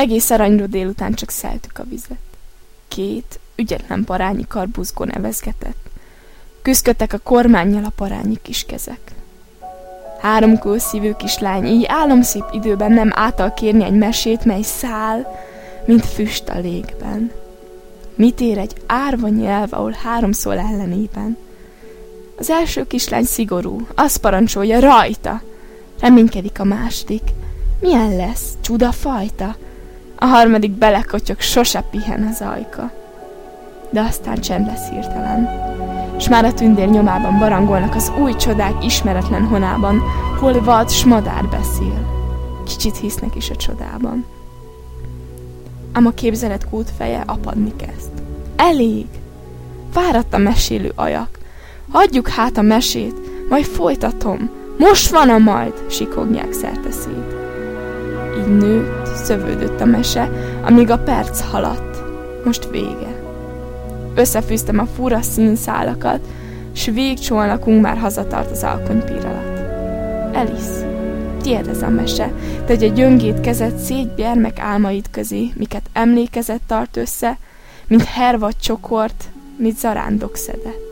Egész aranyró délután csak szeltük a vizet. Két ügyetlen parányi karbuzgó nevezgetett. Küszködtek a kormányjal a parányi kis kezek. Három kőszívő kislány így álomszép időben nem által kérni egy mesét, mely szál, mint füst a légben. Mit ér egy árva nyelv, ahol három szól ellenében? Az első kislány szigorú, azt parancsolja rajta. Reménykedik a második. Milyen lesz? Csuda fajta? A harmadik belekotyog, sose pihen az ajka. De aztán csend lesz hirtelen. S már a tündér nyomában barangolnak az új csodák ismeretlen honában, hol vad s madár beszél. Kicsit hisznek is a csodában. Ám a képzelet feje apadni kezd. Elég! Fáradt a mesélő ajak. Hagyjuk hát a mesét, majd folytatom. Most van a majd, sikognyák szerteszét. Így nőtt, szövődött a mese, amíg a perc haladt. Most vége. Összefűztem a fura színszálakat, s végcsolnakunk már hazatart az alkonypír alatt. Elis, tiéd ez a mese, te egy gyöngét kezed szét gyermek álmaid közé, miket emlékezett tart össze, mint hervad csokort, mit zarándok szedett.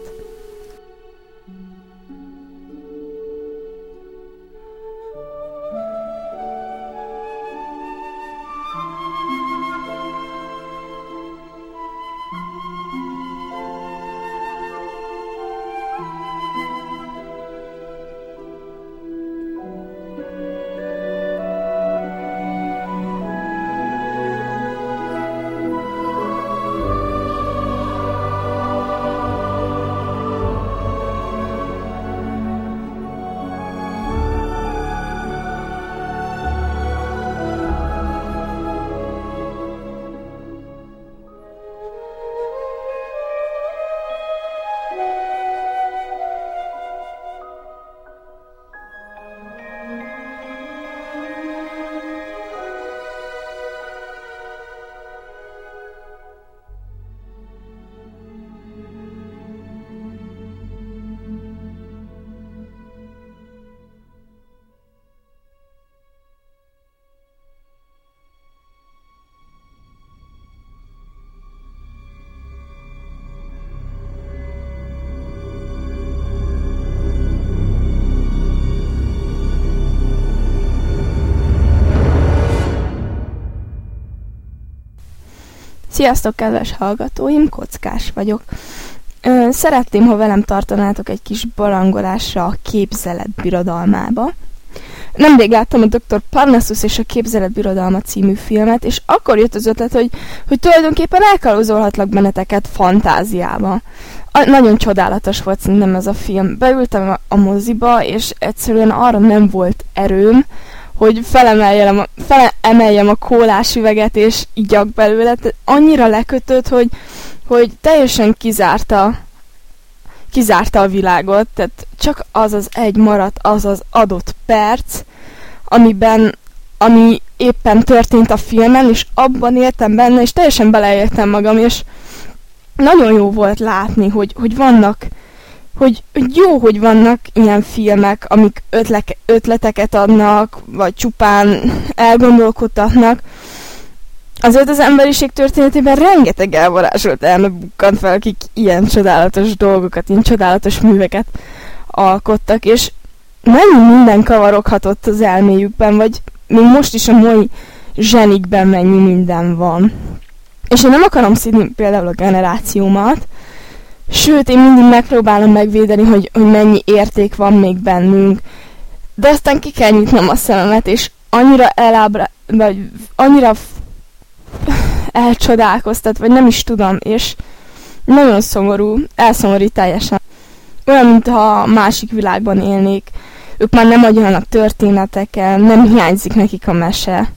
Sziasztok, kedves hallgatóim, Kockás vagyok. Szeretném, ha velem tartanátok egy kis barangolásra a képzelet birodalmába. Nemrég láttam a Dr. Parnassus és a Képzelet Birodalma című filmet, és akkor jött az ötlet, hogy, hogy tulajdonképpen elkalózolhatlak benneteket fantáziába. A, nagyon csodálatos volt szerintem ez a film. Beültem a, a moziba, és egyszerűen arra nem volt erőm, hogy felemeljem felemeljem a kólás üveget, és igyak belőle. Annyira lekötött, hogy, hogy teljesen kizárta kizárta a világot, tehát csak az az egy maradt, az az adott perc, amiben, ami éppen történt a filmen, és abban éltem benne, és teljesen beleéltem magam, és nagyon jó volt látni, hogy, hogy vannak hogy, hogy jó, hogy vannak ilyen filmek, amik ötleke, ötleteket adnak, vagy csupán elgondolkodtatnak. Azért az emberiség történetében rengeteg elvarázsolt elme bukkant fel, akik ilyen csodálatos dolgokat, ilyen csodálatos műveket alkottak, és mennyi minden kavaroghatott az elméjükben, vagy még most is a mai zsenikben mennyi minden van. És én nem akarom színi például a generációmat, Sőt, én mindig megpróbálom megvédeni, hogy, hogy mennyi érték van még bennünk. De aztán ki kell nyitnom a szememet, és annyira elábra, vagy annyira elcsodálkoztat, vagy nem is tudom, és nagyon szomorú, elszomorít teljesen. Olyan, mintha másik világban élnék. Ők már nem agyalnak történetekkel, nem hiányzik nekik a mese.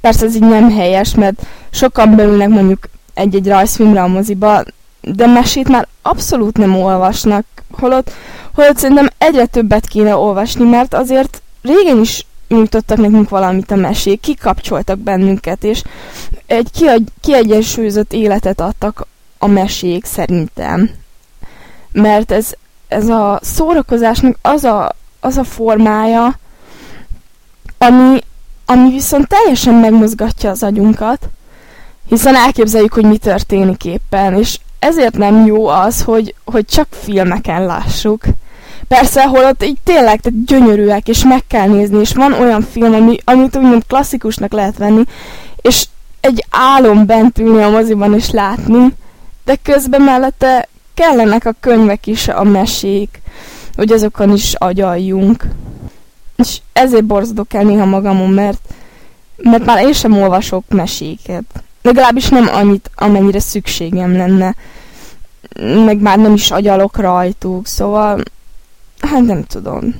Persze ez így nem helyes, mert sokan beülnek mondjuk egy-egy rajzfilmre a moziba, de mesét már abszolút nem olvasnak, holott, holott szerintem egyre többet kéne olvasni, mert azért régen is nyújtottak nekünk valamit a mesék, kikapcsoltak bennünket, és egy kiegyensúlyozott életet adtak a mesék szerintem. Mert ez, ez a szórakozásnak az a, az a formája, ami, ami viszont teljesen megmozgatja az agyunkat, hiszen elképzeljük, hogy mi történik éppen, és ezért nem jó az, hogy, hogy csak filmeken lássuk. Persze, holott így tényleg tehát gyönyörűek, és meg kell nézni, és van olyan film, ami, amit úgymond klasszikusnak lehet venni, és egy álom bent ülni a moziban és látni, de közben mellette kellenek a könyvek is, a mesék, hogy azokon is agyaljunk. És ezért borzadok el néha magamon, mert, mert már én sem olvasok meséket. Legalábbis nem annyit, amennyire szükségem lenne. Meg már nem is agyalok rajtuk, szóval hát nem tudom.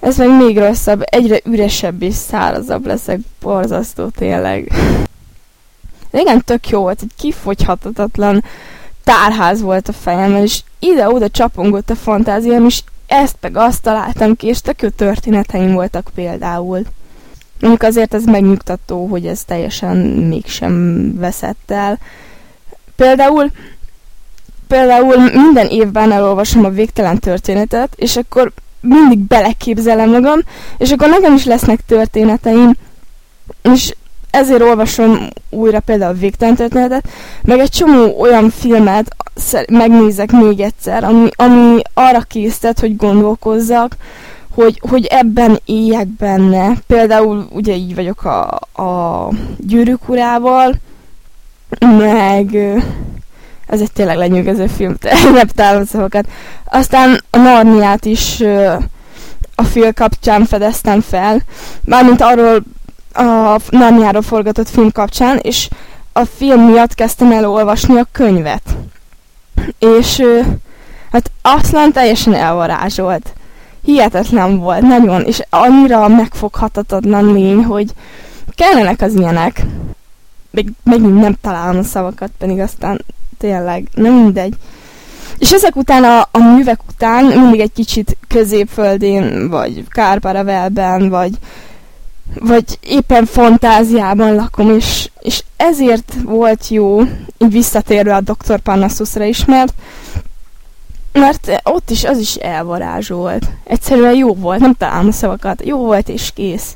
Ez meg még rosszabb, egyre üresebb és szárazabb leszek, borzasztó tényleg. Régen tök jó volt, egy kifogyhatatlan tárház volt a fejemben, és ide-oda csapongott a fantáziám, és ezt meg azt találtam ki, és tök jó történeteim voltak például. Mondjuk azért ez megnyugtató, hogy ez teljesen mégsem veszett el. Például, például minden évben elolvasom a végtelen történetet, és akkor mindig beleképzelem magam, és akkor nekem is lesznek történeteim, és ezért olvasom újra például a végtelen történetet, meg egy csomó olyan filmet megnézek még egyszer, ami, ami arra késztet, hogy gondolkozzak, hogy, hogy ebben éljek benne. Például ugye így vagyok a, a gyűrűk urával, meg ez egy tényleg lenyűgöző film, nem szavakat. Aztán a Narniát is a film kapcsán fedeztem fel, mármint arról a Narniáról forgatott film kapcsán, és a film miatt kezdtem el olvasni a könyvet. És hát aztán teljesen elvarázsolt. Hihetetlen volt, nagyon, és annyira megfoghatatlan lény, hogy kellenek az ilyenek. Még megint nem találom a szavakat, pedig aztán tényleg, nem mindegy. És ezek után, a, a művek után mindig egy kicsit középföldén, vagy Kárparavelben, vagy vagy éppen fantáziában lakom, és, és ezért volt jó, így visszatérve a Dr. Parnassusra is, mert, mert ott is az is elvarázsolt. Egyszerűen jó volt, nem találom a szavakat, jó volt és kész.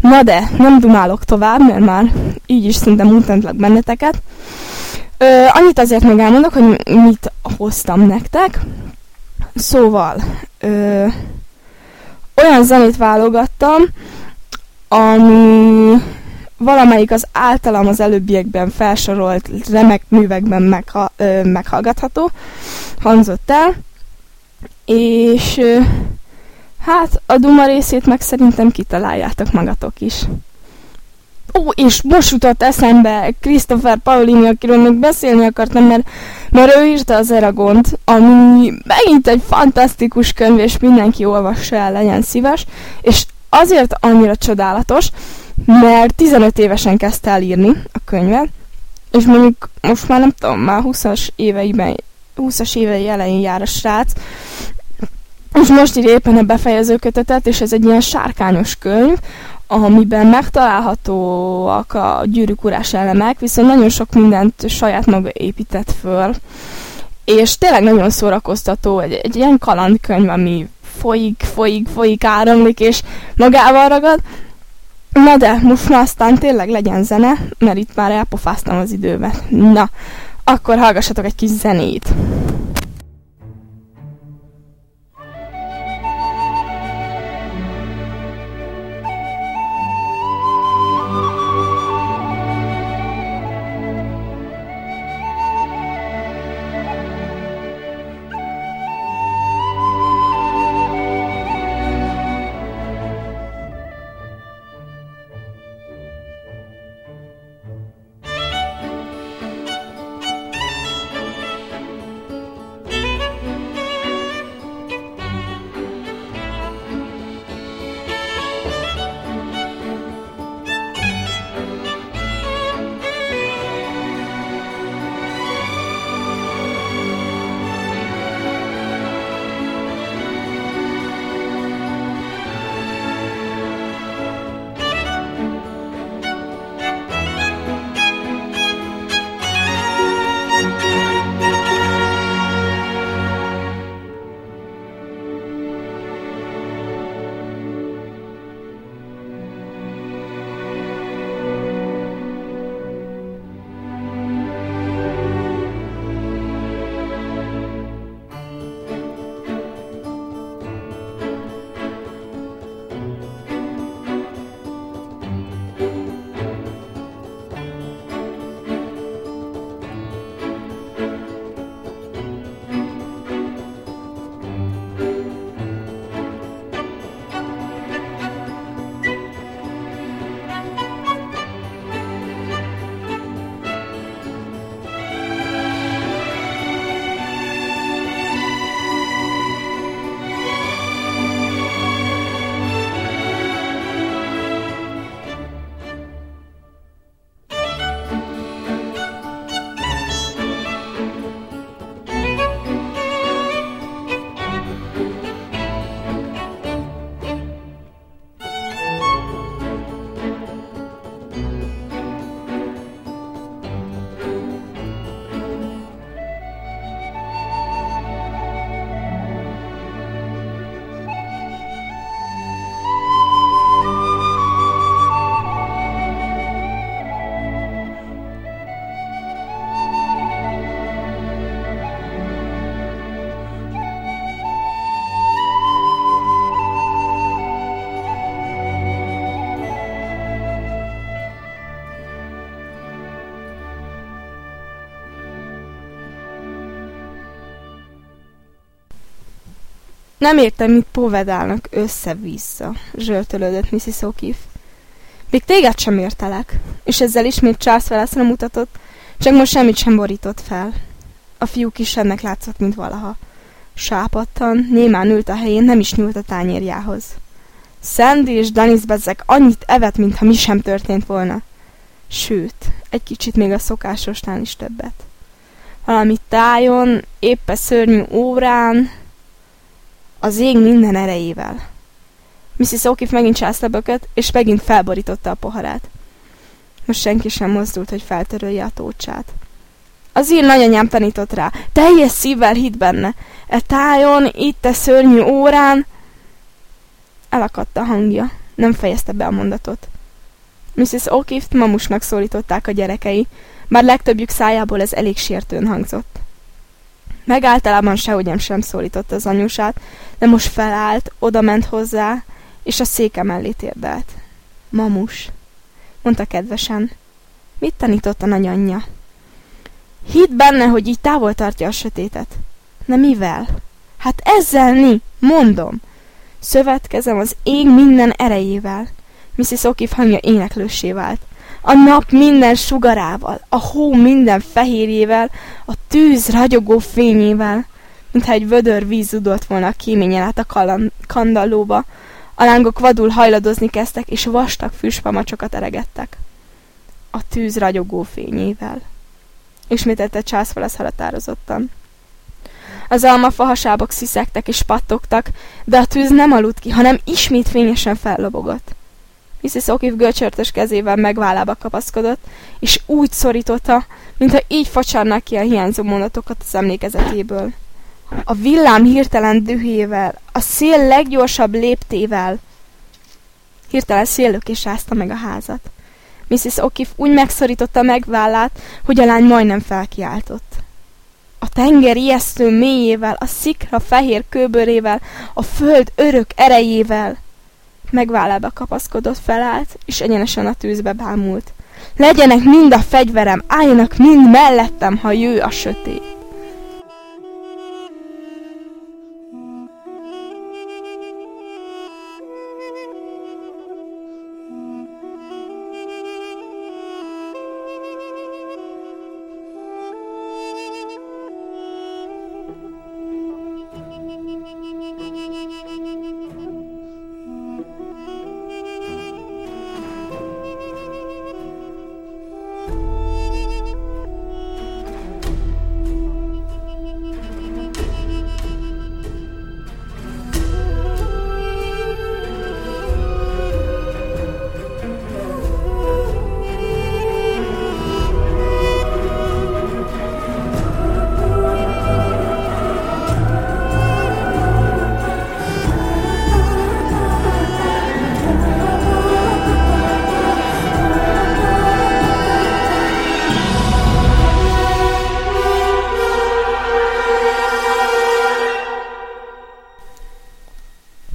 Na de, nem dumálok tovább, mert már így is szinte mutatnak benneteket. Ö, annyit azért még elmondok, hogy mit hoztam nektek. Szóval, ö, olyan zenét válogattam, ami valamelyik az általam az előbbiekben felsorolt remek művekben megha, ö, meghallgatható, hangzott el, és ö, hát a duma részét meg szerintem kitaláljátok magatok is. Ó, és most jutott eszembe Christopher Paolini, akiről még beszélni akartam, mert, mert ő írta az Eragont, ami megint egy fantasztikus könyv, és mindenki olvassa el, legyen szíves, és azért annyira csodálatos, mert 15 évesen kezdte el írni a könyvet, és mondjuk most már nem tudom, már 20-as éveiben, 20-as évei elején jár a srác, és most ír éppen a befejező kötetet, és ez egy ilyen sárkányos könyv, amiben megtalálhatóak a gyűrűk urás elemek, viszont nagyon sok mindent saját maga épített föl. És tényleg nagyon szórakoztató, egy, egy ilyen kalandkönyv, ami folyik, folyik, folyik, áramlik, és magával ragad. Na de, most már aztán tényleg legyen zene, mert itt már elpofáztam az időbe. Na, akkor hallgassatok egy kis zenét. Nem értem, mit povedálnak össze-vissza, zsörtölődött Mrs. O'Keefe. Még téged sem értelek, és ezzel ismét Charles Velasra mutatott, csak most semmit sem borított fel. A fiú kisebbnek látszott, mint valaha. Sápadtan, némán ült a helyén, nem is nyúlt a tányérjához. Sandy és Danis bezzek annyit evett, mintha mi sem történt volna. Sőt, egy kicsit még a szokásosnál is többet. Valami tájon, éppe szörnyű órán, az ég minden erejével. Mrs. O'Keefe megint császta bököt, és megint felborította a poharát. Most senki sem mozdult, hogy feltörölje a tócsát. Az ír nagyanyám tanított rá, teljes szívvel hit benne. E tájon, itt a szörnyű órán... Elakadt a hangja, nem fejezte be a mondatot. Mrs. O'Keefe-t mamusnak szólították a gyerekei, bár legtöbbjük szájából ez elég sértőn hangzott. Meg általában sehogyan sem szólította az anyusát, de most felállt, oda ment hozzá, és a széke mellé térdelt. Mamus, mondta kedvesen. Mit tanított a nagyanyja? Hidd benne, hogy így távol tartja a sötétet. Na mivel? Hát ezzel ni, mondom. Szövetkezem az ég minden erejével. Mrs. O'Keefe hangja éneklőssé vált. A nap minden sugarával, a hó minden fehérjével, a tűz ragyogó fényével, mintha egy vödör víz zudolt volna a kéményen át a kandallóba. A lángok vadul hajladozni kezdtek, és vastag füstpamacsokat eregettek. A tűz ragyogó fényével. Ismételte Charles Wallace határozottan. Az almafahasábok sziszegtek és pattogtak, de a tűz nem aludt ki, hanem ismét fényesen fellobogott. Mrs. O'Keefe görcsörtös kezével megvállába kapaszkodott, és úgy szorította, mintha így facsarnak ki a hiányzó mondatokat az emlékezetéből. A villám hirtelen dühével, a szél leggyorsabb léptével. Hirtelen széllökés rázta meg a házat. Mrs. O'Keefe úgy megszorította megvállát, hogy a lány majdnem felkiáltott. A tenger ijesztő mélyével, a szikra fehér kőbörével, a föld örök erejével. Megvállába kapaszkodott, felállt, és egyenesen a tűzbe bámult. Legyenek mind a fegyverem, álljanak mind mellettem, ha jő a sötét.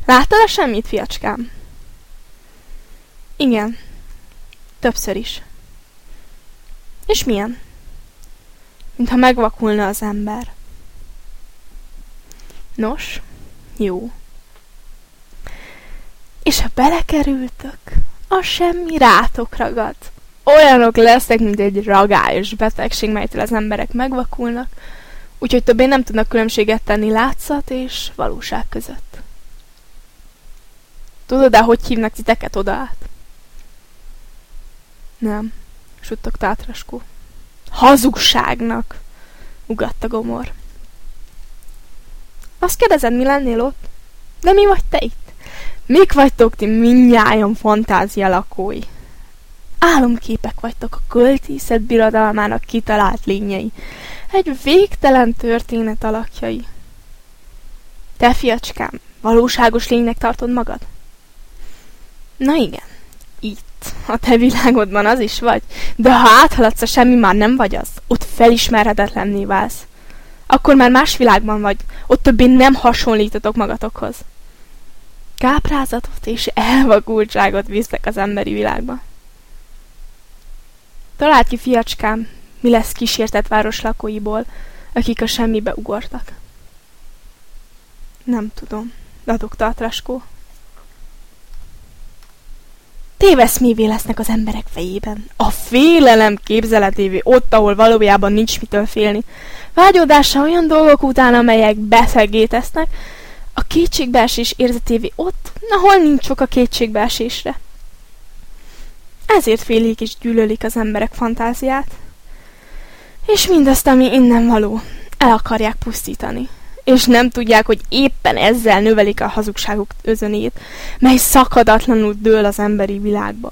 Láttad a semmit, fiacskám? Igen. Többször is. És milyen? Mintha megvakulna az ember. Nos, jó. És ha belekerültök, a semmi rátok ragad. Olyanok lesznek, mint egy ragályos betegség, melytől az emberek megvakulnak, úgyhogy többé nem tudnak különbséget tenni látszat és valóság között. Tudod-e, hogy hívnak titeket oda át? Nem, suttog Tátraskó. Hazugságnak, ugatta Gomor. Azt kérdezed, mi lennél ott? De mi vagy te itt? Mik vagytok ti mindnyájan fantázia lakói? Álomképek vagytok a költészet birodalmának kitalált lényei, egy végtelen történet alakjai. Te, fiacskám, valóságos lénynek tartod magad? Na igen, itt, a te világodban az is vagy, de ha áthaladsz a semmi, már nem vagy az, ott felismerhetetlenné válsz. Akkor már más világban vagy, ott többé nem hasonlítotok magatokhoz. Káprázatot és elvagultságot visznek az emberi világba. Találd ki, fiacskám, mi lesz kísértett város lakóiból, akik a semmibe ugortak. Nem tudom, dadogta a traskó. Téveszmévé lesznek az emberek fejében. A félelem képzeletévé ott, ahol valójában nincs mitől félni. Vágyódása olyan dolgok után, amelyek beszegétesznek, a kétségbeesés érzetévé ott, ahol nincs sok a kétségbeesésre. Ezért félik és gyűlölik az emberek fantáziát. És mindazt, ami innen való, el akarják pusztítani. És nem tudják, hogy éppen ezzel növelik a hazugságuk özönét, mely szakadatlanul dől az emberi világba.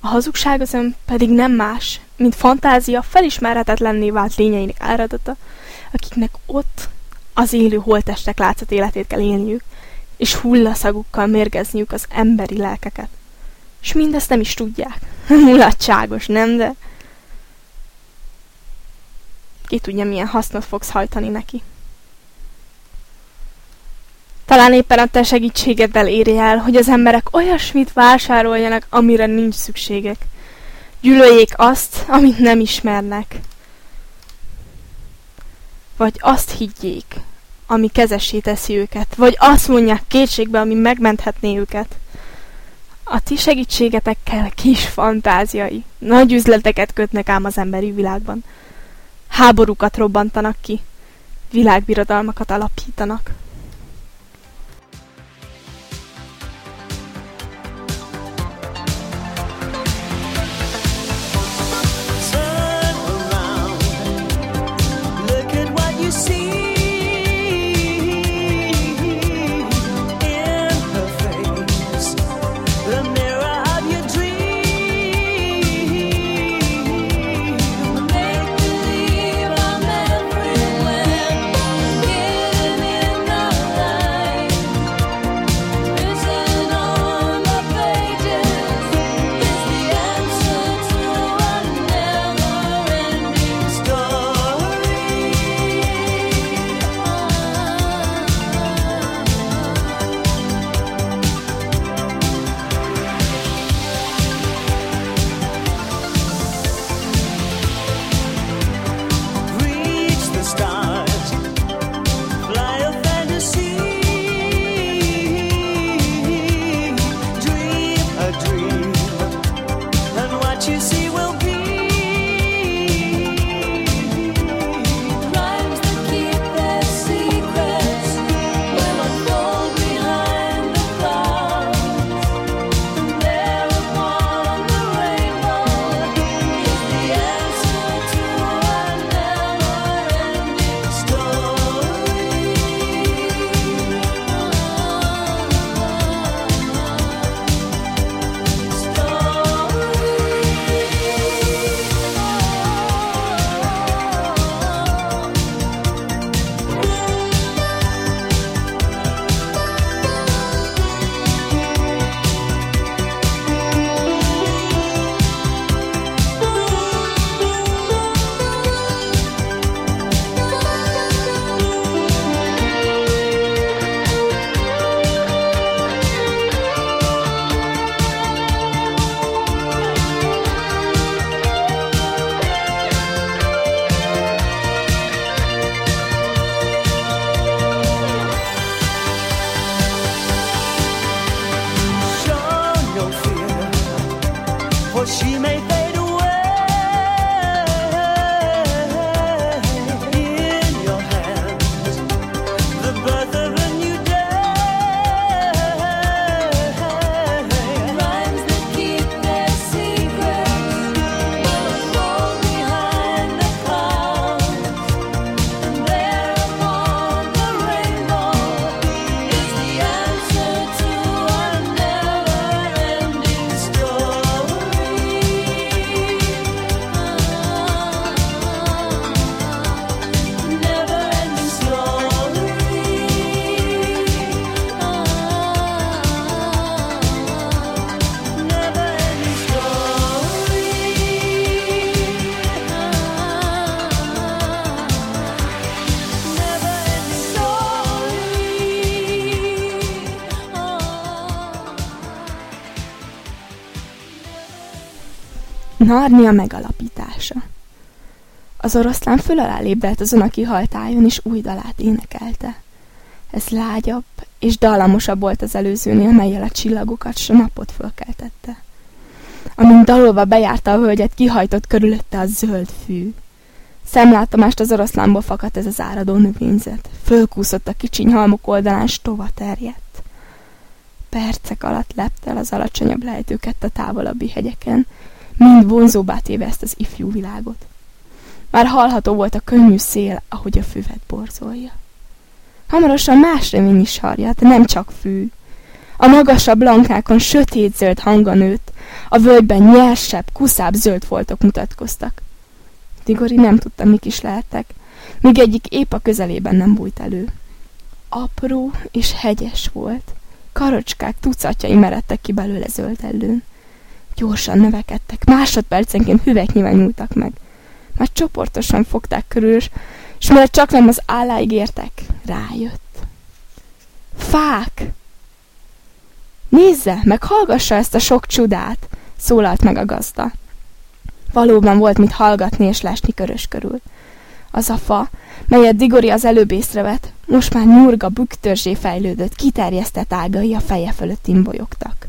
A hazugság özön pedig nem más, mint fantázia felismerhetetlenné vált lényeinek áradata, akiknek ott az élő holtestek látszat életét kell élniük, és hullaszagukkal mérgezniük az emberi lelkeket. És mindezt nem is tudják. Mulatságos, nem, de... Ki tudja, milyen hasznot fogsz hajtani neki. Talán éppen a te segítségeddel éri el, hogy az emberek olyasmit vásároljanak, amire nincs szükségek. Gyűlöljék azt, amit nem ismernek. Vagy azt higgyék, ami kezessé teszi őket, vagy azt mondják kétségbe, ami megmenthetné őket. A ti segítségetekkel kis fantáziai, nagy üzleteket kötnek ám az emberi világban. Háborúkat robbantanak ki, világbirodalmakat alapítanak. you see Narnia megalapítása Az oroszlán föl alá lébdelt azon, aki haltájon, és új dalát énekelte. Ez lágyabb és dallamosabb volt az előzőnél, melyel a csillagokat s a napot fölkeltette. Amint dalolva bejárta a hölgyet, kihajtott körülötte a zöld fű. Szemlátomást az oroszlánból fakadt ez az áradó növényzet. Fölkúszott a kicsiny halmok oldalán, s tova terjedt. Percek alatt lepte el az alacsonyabb lejtőket a távolabbi hegyeken, mind vonzóbbá téve ezt az ifjú világot. Már hallható volt a könnyű szél, ahogy a füvet borzolja. Hamarosan más remény is harjat, nem csak fű. A magasabb lankákon sötét-zöld hanga nőtt, a völgyben nyersebb, kuszább zöld foltok mutatkoztak. Tigori nem tudta, mik is lehettek, míg egyik épp a közelében nem bújt elő. Apró és hegyes volt, karocskák tucatjai meredtek ki belőle zöld ellőn. Gyorsan növekedtek, másodpercenként hüveknyivel nyúltak meg. Már csoportosan fogták körül, és mire csak nem az álláig értek, rájött. Fák! Nézze, meg hallgassa ezt a sok csodát, szólalt meg a gazda. Valóban volt mit hallgatni és lesni körös körül. Az a fa, melyet Digori az előbb észrevett, most már nyurga büktörzsé fejlődött, kiterjesztett ágai a feje fölött imbolyogtak.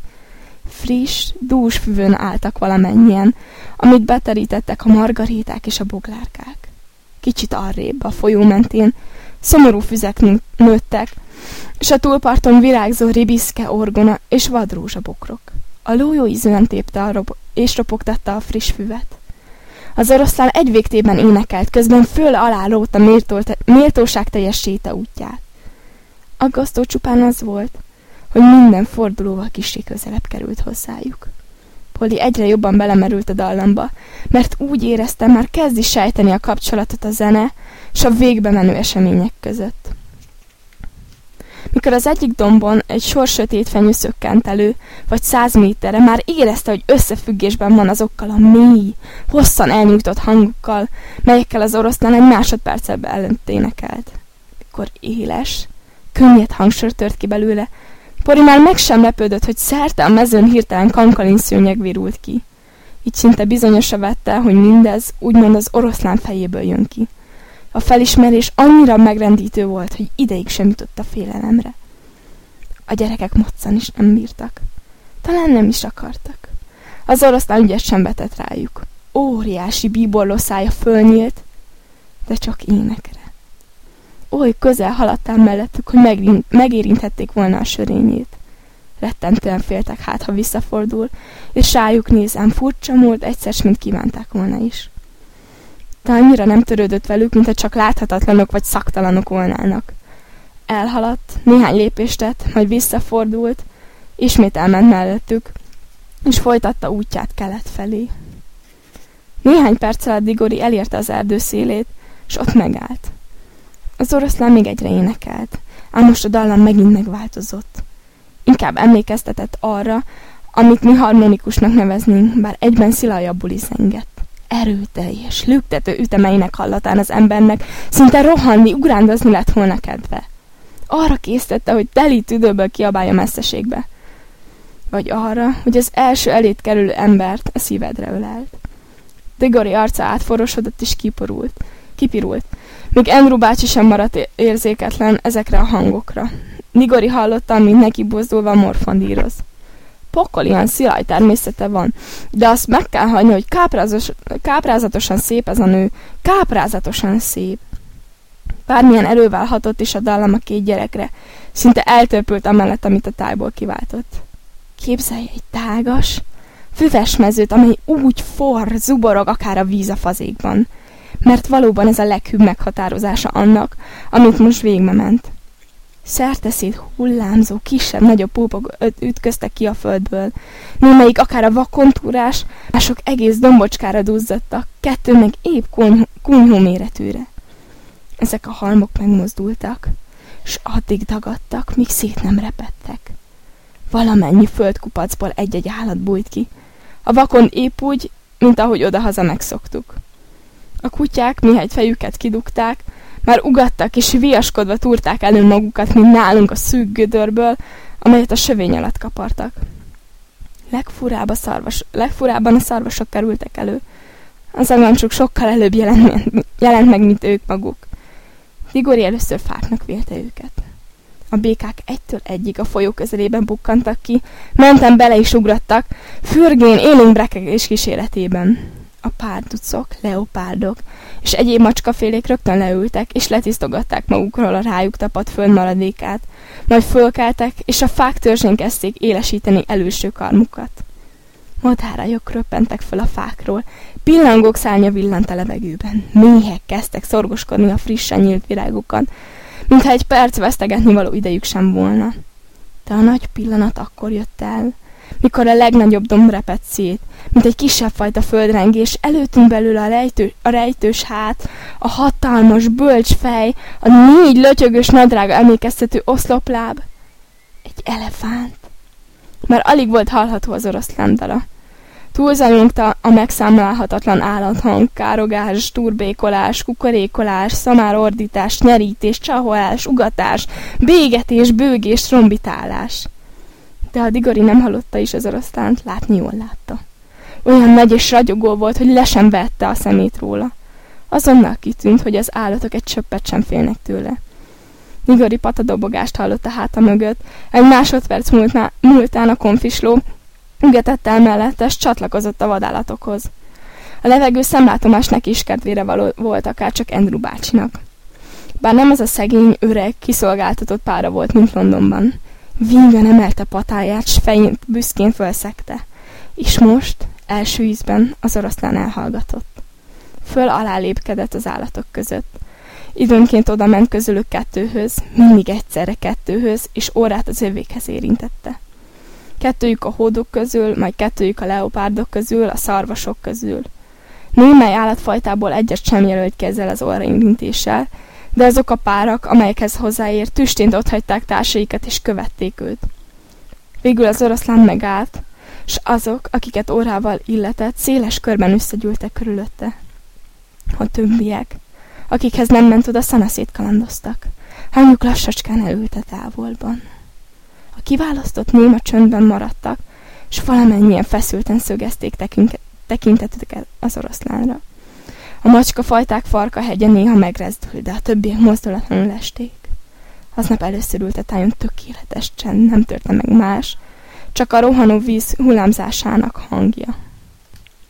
Friss, dús füvön álltak valamennyien, amit beterítettek a margaríták és a boglárkák. Kicsit arrébb, a folyó mentén, szomorú füzek nőttek, és a túlparton virágzó ribiszke, orgona és vadrózsabokrok. A lójó ízűen tépte a rob és ropogtatta a friss füvet. Az oroszlán egy végtében énekelt, közben föl alá lóta méltóság teljes séta útját. Aggasztó csupán az volt, hogy minden fordulóval kicsi közelebb került hozzájuk. Polly egyre jobban belemerült a dallamba, mert úgy érezte, már kezdi sejteni a kapcsolatot a zene és a végbe menő események között. Mikor az egyik dombon egy sor sötét fenyő szökkent elő, vagy száz méterre, már érezte, hogy összefüggésben van azokkal a mély, hosszan elnyújtott hangokkal, melyekkel az oroszlán egy másodperccel előtt énekelt. Mikor éles, könnyed hangsor tört ki belőle, Pori már meg sem lepődött, hogy szerte a mezőn hirtelen kankalin szőnyeg virult ki. Így szinte bizonyosra vette, hogy mindez úgymond az oroszlán fejéből jön ki. A felismerés annyira megrendítő volt, hogy ideig sem jutott a félelemre. A gyerekek moccan is nem bírtak. Talán nem is akartak. Az oroszlán ügyet sem vetett rájuk. Óriási bíborló szája fölnyílt, de csak énekre. Oly közel haladtál mellettük, hogy megérinthették volna a sörényét. Rettentően féltek hát, ha visszafordul, és rájuk nézem furcsa mód egyszer, mint kívánták volna is de annyira nem törődött velük, mintha csak láthatatlanok vagy szaktalanok volnának. Elhaladt, néhány lépést tett, majd visszafordult, ismét elment mellettük, és folytatta útját kelet felé. Néhány perc alatt Digori elérte az erdő szélét, és ott megállt. Az oroszlán még egyre énekelt, ám most a dallam megint megváltozott. Inkább emlékeztetett arra, amit mi harmonikusnak neveznénk, bár egyben szilajabbul is zengett erőteljes, lüktető ütemeinek hallatán az embernek szinte rohanni, ugrándozni lett volna kedve. Arra késztette, hogy teli tüdőből kiabálja messzeségbe. Vagy arra, hogy az első elét kerülő embert a szívedre ölelt. Digori arca átforosodott és kiporult, kipirult, míg Andrew bácsi sem maradt érzéketlen ezekre a hangokra. Nigori hallotta, mint neki bozdulva morfondíroz pokolian szilaj természete van, de azt meg kell hagyni, hogy káprázos, káprázatosan szép ez a nő. Káprázatosan szép. Bármilyen erővel hatott is a dallam a két gyerekre, szinte eltörpült amellett, amit a tájból kiváltott. Képzelj egy tágas, füves mezőt, amely úgy for, zuborog akár a víz a fazékban, mert valóban ez a leghűbb meghatározása annak, amit most végbe ment. Szerteszét hullámzó, kisebb-nagyobb púpok ütköztek ki a földből. Némelyik akár a vakontúrás, mások egész dombocskára duzzadtak, kettő meg épp kunyhó méretűre. Ezek a halmok megmozdultak, s addig dagadtak, míg szét nem repettek. Valamennyi földkupacból egy-egy állat bújt ki. A vakon épp úgy, mint ahogy odahaza megszoktuk. A kutyák, mihelyt fejüket kidugták, már ugattak és viaskodva túrták elő magukat, mint nálunk a szűk gödörből, amelyet a sövény alatt kapartak. Legfurább a szarvas, legfurábban a szarvasok kerültek elő. Az agancsuk sokkal előbb jelent, jelent meg, mint ők maguk. Tigori először fáknak vélte őket. A békák egytől egyig a folyó közelében bukkantak ki, mentem bele is ugrattak, fürgén élénk brekegés kíséretében. A párducok, leopárdok és egyéb macskafélék rögtön leültek, és letisztogatták magukról a rájuk tapadt föld maradékát, majd fölkeltek, és a fák törzsén kezdték élesíteni előső karmukat. Madárajok röppentek fel a fákról, pillangók szárnya villant a levegőben, méhek kezdtek szorgoskodni a frissen nyílt virágokon, mintha egy perc vesztegetni való idejük sem volna. De a nagy pillanat akkor jött el, mikor a legnagyobb domb repett szét, mint egy kisebb fajta földrengés, előttünk belül a, rejtő, a rejtős hát, a hatalmas, bölcs fej, a négy lötyögös nadrága emlékeztető oszlopláb. Egy elefánt. Már alig volt hallható az oroszlán dala. Túlzajongta a megszámlálhatatlan állathang, károgás, turbékolás, kukorékolás, szamárordítás, nyerítés, csaholás, ugatás, bégetés, bőgés, trombitálás. De a Digori nem hallotta is az oroszlánt, látni jól látta. Olyan nagy és ragyogó volt, hogy le sem vette a szemét róla. Azonnal kitűnt, hogy az állatok egy csöppet sem félnek tőle. Nigori patadobogást hallott a háta mögött, egy másodperc múltán a konfisló Ügetett el mellette, és csatlakozott a vadállatokhoz. A levegő szemlátomás neki is kedvére való volt akár csak Andrew bácsinak. Bár nem az a szegény, öreg, kiszolgáltatott pára volt, mint Londonban. Vingan emelte patáját, s fején büszkén fölszegte. És most, első ízben, az oroszlán elhallgatott. Föl alá lépkedett az állatok között. Időnként oda ment közülük kettőhöz, mindig egyszerre kettőhöz, és órát az övékhez érintette kettőjük a hódok közül, majd kettőjük a leopárdok közül, a szarvasok közül. Némely állatfajtából egyet sem jelölt ki ezzel az orraintintéssel, de azok a párak, amelyekhez hozzáért, tüstént otthagyták társaikat és követték őt. Végül az oroszlán megállt, s azok, akiket órával illetett, széles körben összegyűltek körülötte. A többiek, akikhez nem ment oda, szanaszét kalandoztak. Hányuk lassacskán elült a távolban. A kiválasztott néma csöndben maradtak, és valamennyien feszülten szögezték tekintetüket az oroszlánra. A macska fajták farka hegye néha megrezdül, de a többiek mozdulatlanul esték. Aznap először ült a tájon tökéletes csend, nem törte meg más, csak a rohanó víz hullámzásának hangja.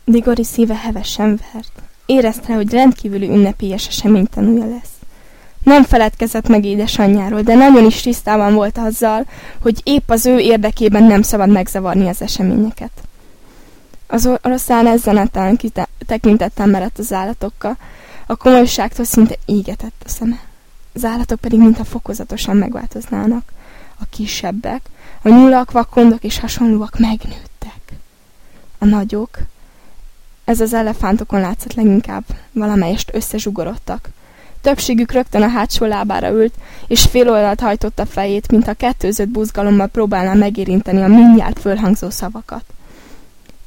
Digori szíve hevesen vert. Érezte, hogy rendkívüli ünnepélyes esemény tanulja lesz. Nem feledkezett meg édesanyjáról, de nagyon is tisztában volt azzal, hogy épp az ő érdekében nem szabad megzavarni az eseményeket. Az oroszlán ezzenetlen tekintettel merett az állatokkal, a komolyságtól szinte égetett a szeme. Az állatok pedig mintha fokozatosan megváltoznának. A kisebbek, a nyulak, vakondok és hasonlóak megnőttek. A nagyok, ez az elefántokon látszott leginkább, valamelyest összezsugorodtak. Többségük rögtön a hátsó lábára ült, és fél oldalt hajtotta fejét, mint a kettőzött buzgalommal próbálná megérinteni a mindjárt fölhangzó szavakat.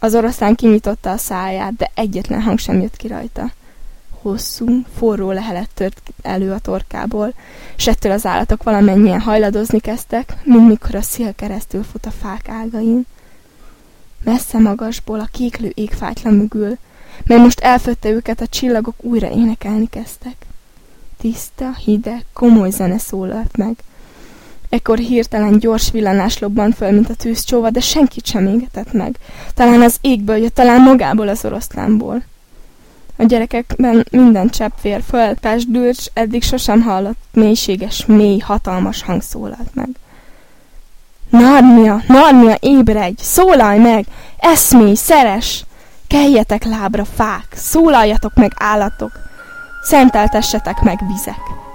Az oroszlán kinyitotta a száját, de egyetlen hang sem jött ki rajta. Hosszú, forró lehelet tört elő a torkából, s ettől az állatok valamennyien hajladozni kezdtek, mint mikor a szél keresztül fut a fák ágain. Messze magasból a kéklő égfájtla mögül, mely most elfötte őket, a csillagok újra énekelni kezdtek. Tiszta, hideg, komoly zene szólalt meg. Ekkor hirtelen gyors villanás lobbant föl, mint a tűzcsóva, de senkit sem égetett meg. Talán az égből jött, talán magából az oroszlánból. A gyerekekben minden csepp vér fölpesdült, s eddig sosem hallott mélységes, mély, hatalmas hang szólalt meg. Narnia, Narnia, ébredj, szólalj meg, eszmélj, szeres, keljetek lábra fák, szólaljatok meg állatok, szenteltessetek meg vizek.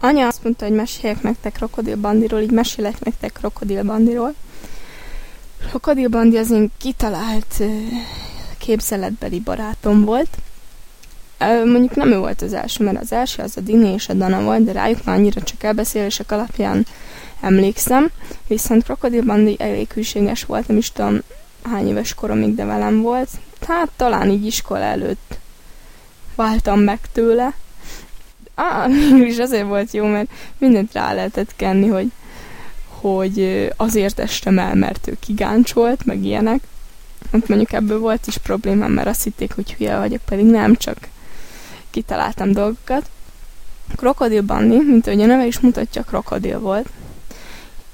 Anya azt mondta, hogy meséljek nektek Krokodil Bandiról, így mesélek nektek Krokodil Bandiról. Krokodil Bandi az én kitalált képzeletbeli barátom volt. Mondjuk nem ő volt az első, mert az első az a Dini és a Dana volt, de rájuk már annyira csak elbeszélések alapján emlékszem. Viszont Krokodil Bandi elég hűséges volt, nem is tudom hány éves koromig, de velem volt. Hát talán így iskola előtt váltam meg tőle. Ah, mégis azért volt jó, mert mindent rá lehetett kenni, hogy, hogy azért estem el, mert ő kigáncsolt, meg ilyenek. Hát mondjuk ebből volt is problémám, mert azt hitték, hogy hülye vagyok, pedig nem, csak kitaláltam dolgokat. Krokodil Bandi, mint ahogy a neve is mutatja, krokodil volt,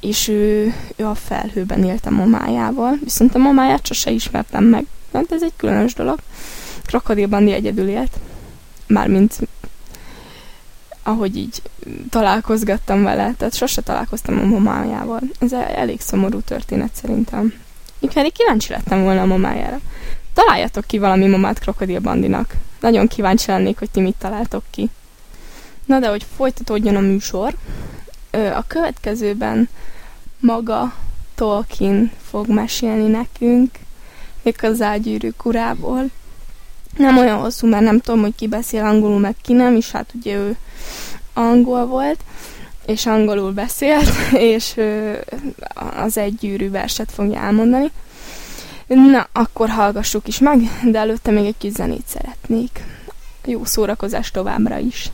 és ő, ő a felhőben élt a mamájával, viszont a mamáját sose ismertem meg, mert ez egy különös dolog. Krokodil Bandi egyedül élt, mármint ahogy így találkozgattam vele, tehát sose találkoztam a mamájával. Ez elég szomorú történet szerintem. Pedig kíváncsi lettem volna a mamájára. Találjatok ki valami mamát Krokodil Bandinak. Nagyon kíváncsi lennék, hogy ti mit találtok ki. Na de, hogy folytatódjon a műsor, a következőben maga Tolkien fog mesélni nekünk, még az ágyűrűk urából. Nem olyan hosszú, mert nem tudom, hogy ki beszél angolul, meg ki nem, és hát ugye ő angol volt, és angolul beszélt, és az egy gyűrű verset fogja elmondani. Na, akkor hallgassuk is meg, de előtte még egy kis zenét szeretnék. Jó szórakozás továbbra is!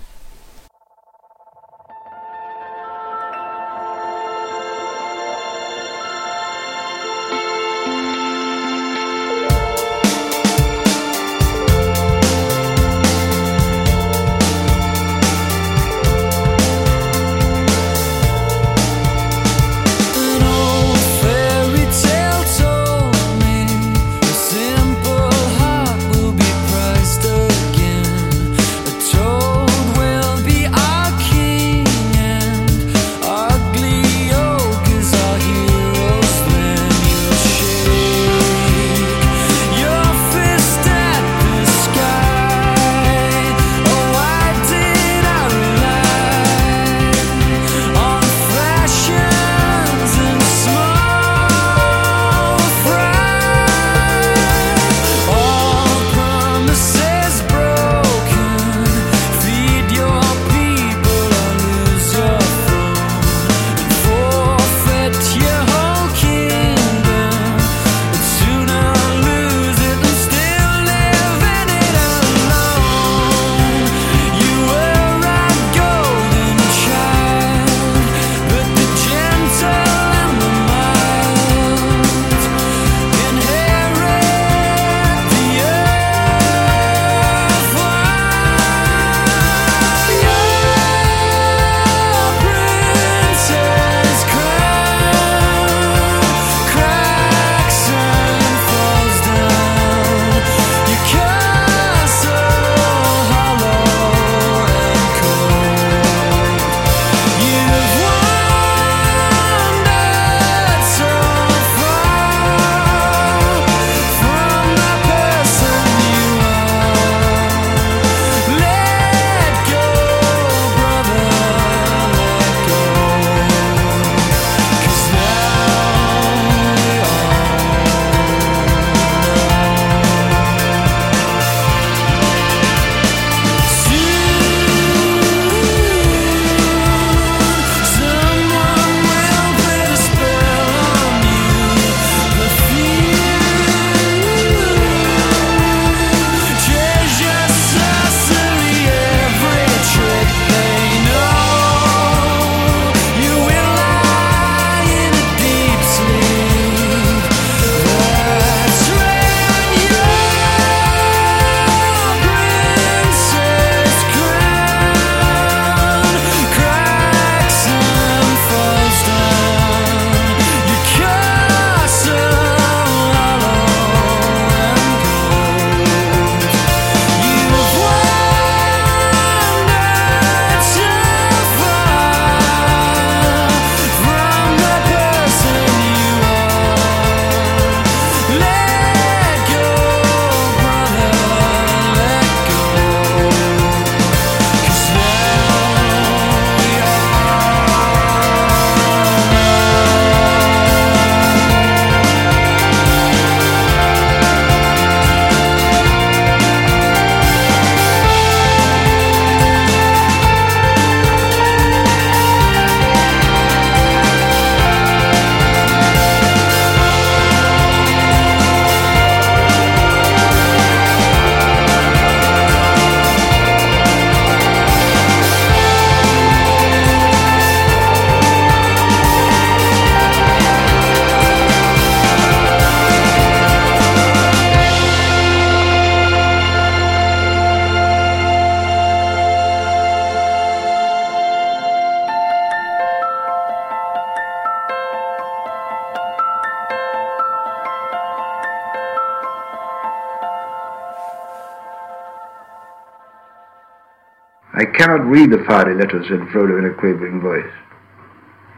Cannot read the fiery letters, said Frodo in a quavering voice.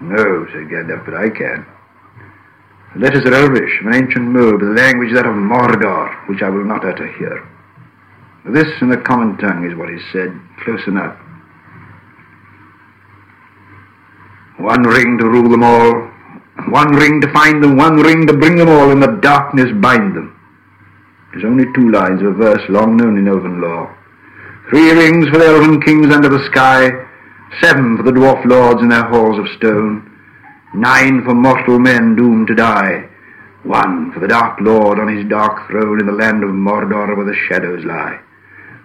No, said Gandalf, but I can. The letters are Elvish, of an ancient mode, the language that of Mordor, which I will not utter here. This in the common tongue is what is said, close enough. One ring to rule them all, one ring to find them, one ring to bring them all, in the darkness bind them. There's only two lines of verse long known in elven lore. Three rings for the elven kings under the sky, seven for the dwarf lords in their halls of stone, nine for mortal men doomed to die, one for the dark lord on his dark throne in the land of Mordor where the shadows lie.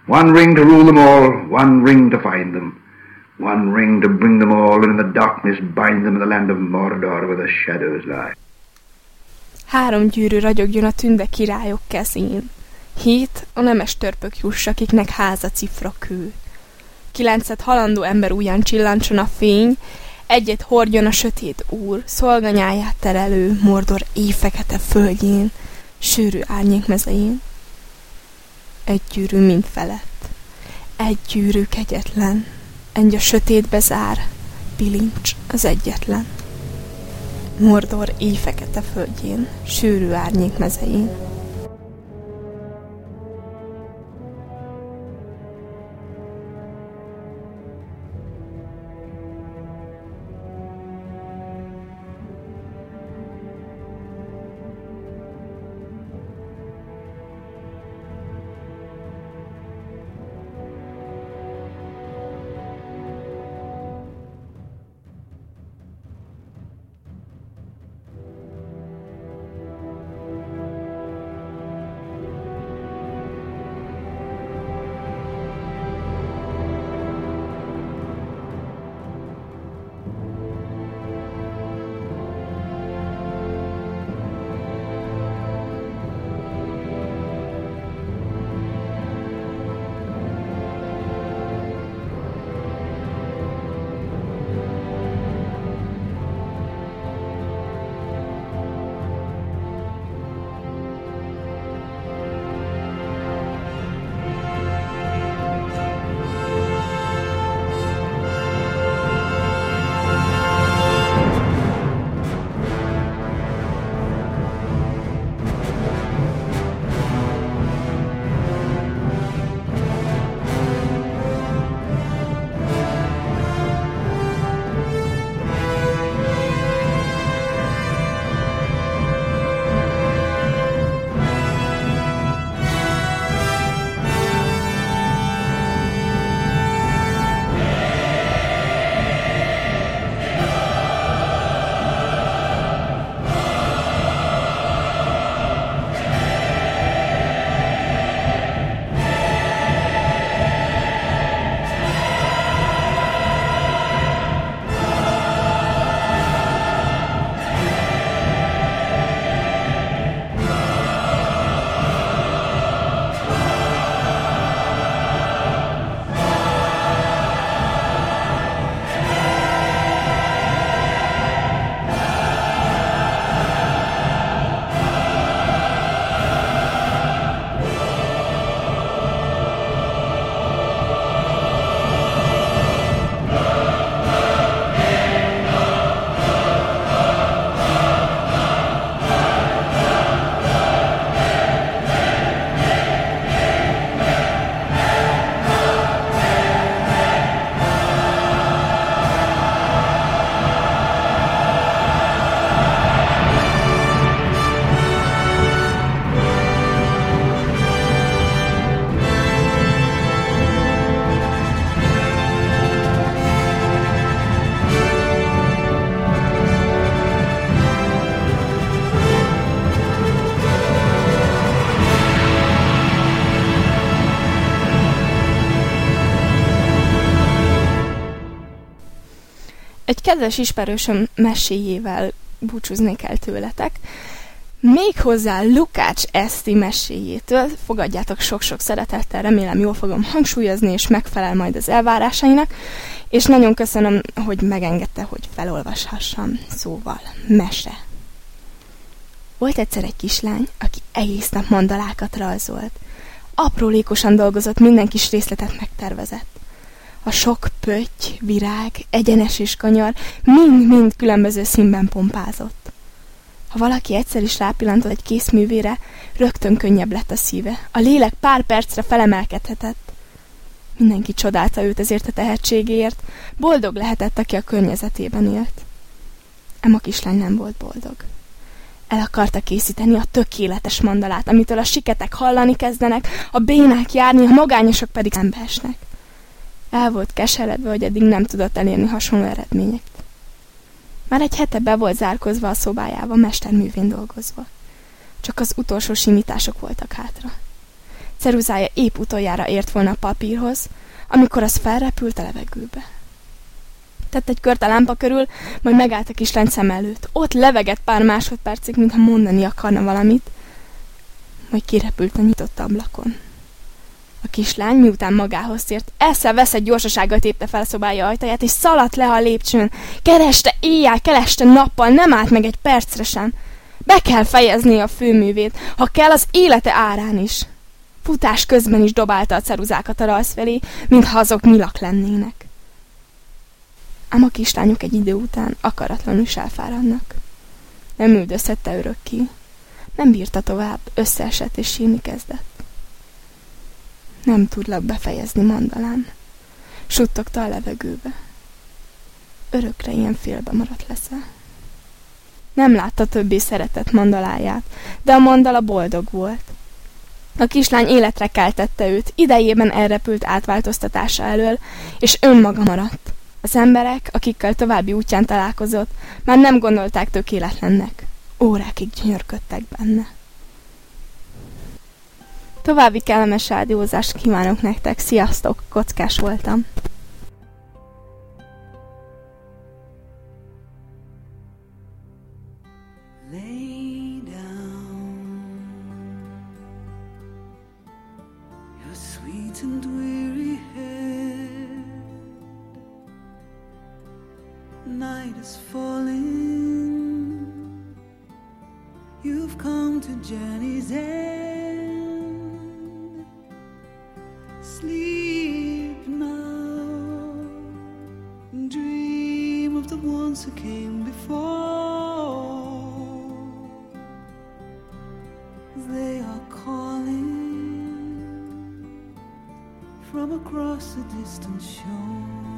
One ring to rule them all, one ring to find them, one ring to bring them all, and in the darkness bind them in the land of Mordor where the shadows lie. Három gyűrű ragyogjon a tünde királyok kezén. Hét a nemes törpök juss, akiknek háza cifra kő. Kilencet halandó ember ujjan csillancson a fény, egyet hordjon a sötét úr, szolganyáját terelő Mordor éjfekete földjén, sűrű árnyék mezején. Egy gyűrű mind felett, egy gyűrű kegyetlen, egy a sötétbe zár, bilincs az egyetlen. Mordor éjfekete földjén, sűrű árnyék mezején. Kedves ismerősöm meséjével búcsúznék el tőletek. Méghozzá Lukács Eszti meséjétől fogadjátok sok-sok szeretettel, remélem jól fogom hangsúlyozni, és megfelel majd az elvárásainak, és nagyon köszönöm, hogy megengedte, hogy felolvashassam, szóval mese. Volt egyszer egy kislány, aki egész nap mandalákat rajzolt. Aprólékosan dolgozott, minden kis részletet megtervezett. A sok pötty, virág, egyenes és kanyar mind-mind különböző színben pompázott. Ha valaki egyszer is rápillantott egy készművére, rögtön könnyebb lett a szíve. A lélek pár percre felemelkedhetett. Mindenki csodálta őt ezért a tehetségéért, boldog lehetett, aki a környezetében élt. Emma kislány nem volt boldog. El akarta készíteni a tökéletes mandalát, amitől a siketek hallani kezdenek, a bénák járni, a magányosok pedig szembe esnek. El volt keseredve, hogy eddig nem tudott elérni hasonló eredményeket. Már egy hete be volt zárkozva a szobájába, mesterművén dolgozva. Csak az utolsó simítások voltak hátra. Ceruzája épp utoljára ért volna a papírhoz, amikor az felrepült a levegőbe. Tett egy kört a lámpa körül, majd megállt a kislány szem előtt. Ott levegett pár másodpercig, mintha mondani akarna valamit, majd kirepült a nyitott ablakon. A kislány, miután magához tért, eszel-veszett gyorsasággal tépte fel a szobája ajtaját, és szaladt le a lépcsőn. Kereste éjjel, kereste nappal, nem állt meg egy percre sem. Be kell fejezni a főművét, ha kell az élete árán is. Futás közben is dobálta a ceruzákat a rajz felé, mintha azok nyilak lennének. Ám a kislányok egy idő után akaratlanul is elfáradnak. Nem üldözhette örökké. Nem bírta tovább, összeesett és sírni kezdett. Nem tudlak befejezni mandalán. Suttogta a levegőbe. Örökre ilyen félbe maradt leszel. Nem látta többé szeretett mandaláját, de a mandala boldog volt. A kislány életre keltette őt, idejében elrepült átváltoztatása elől, és önmaga maradt. Az emberek, akikkel további útján találkozott, már nem gondolták tökéletlennek. Órákig gyönyörködtek benne. További kellemes rádiózást kívánok nektek, sziasztok, kockás voltam. falling. You've come to Jenny's end. Sleep now. Dream of the ones who came before. They are calling from across a distant shore.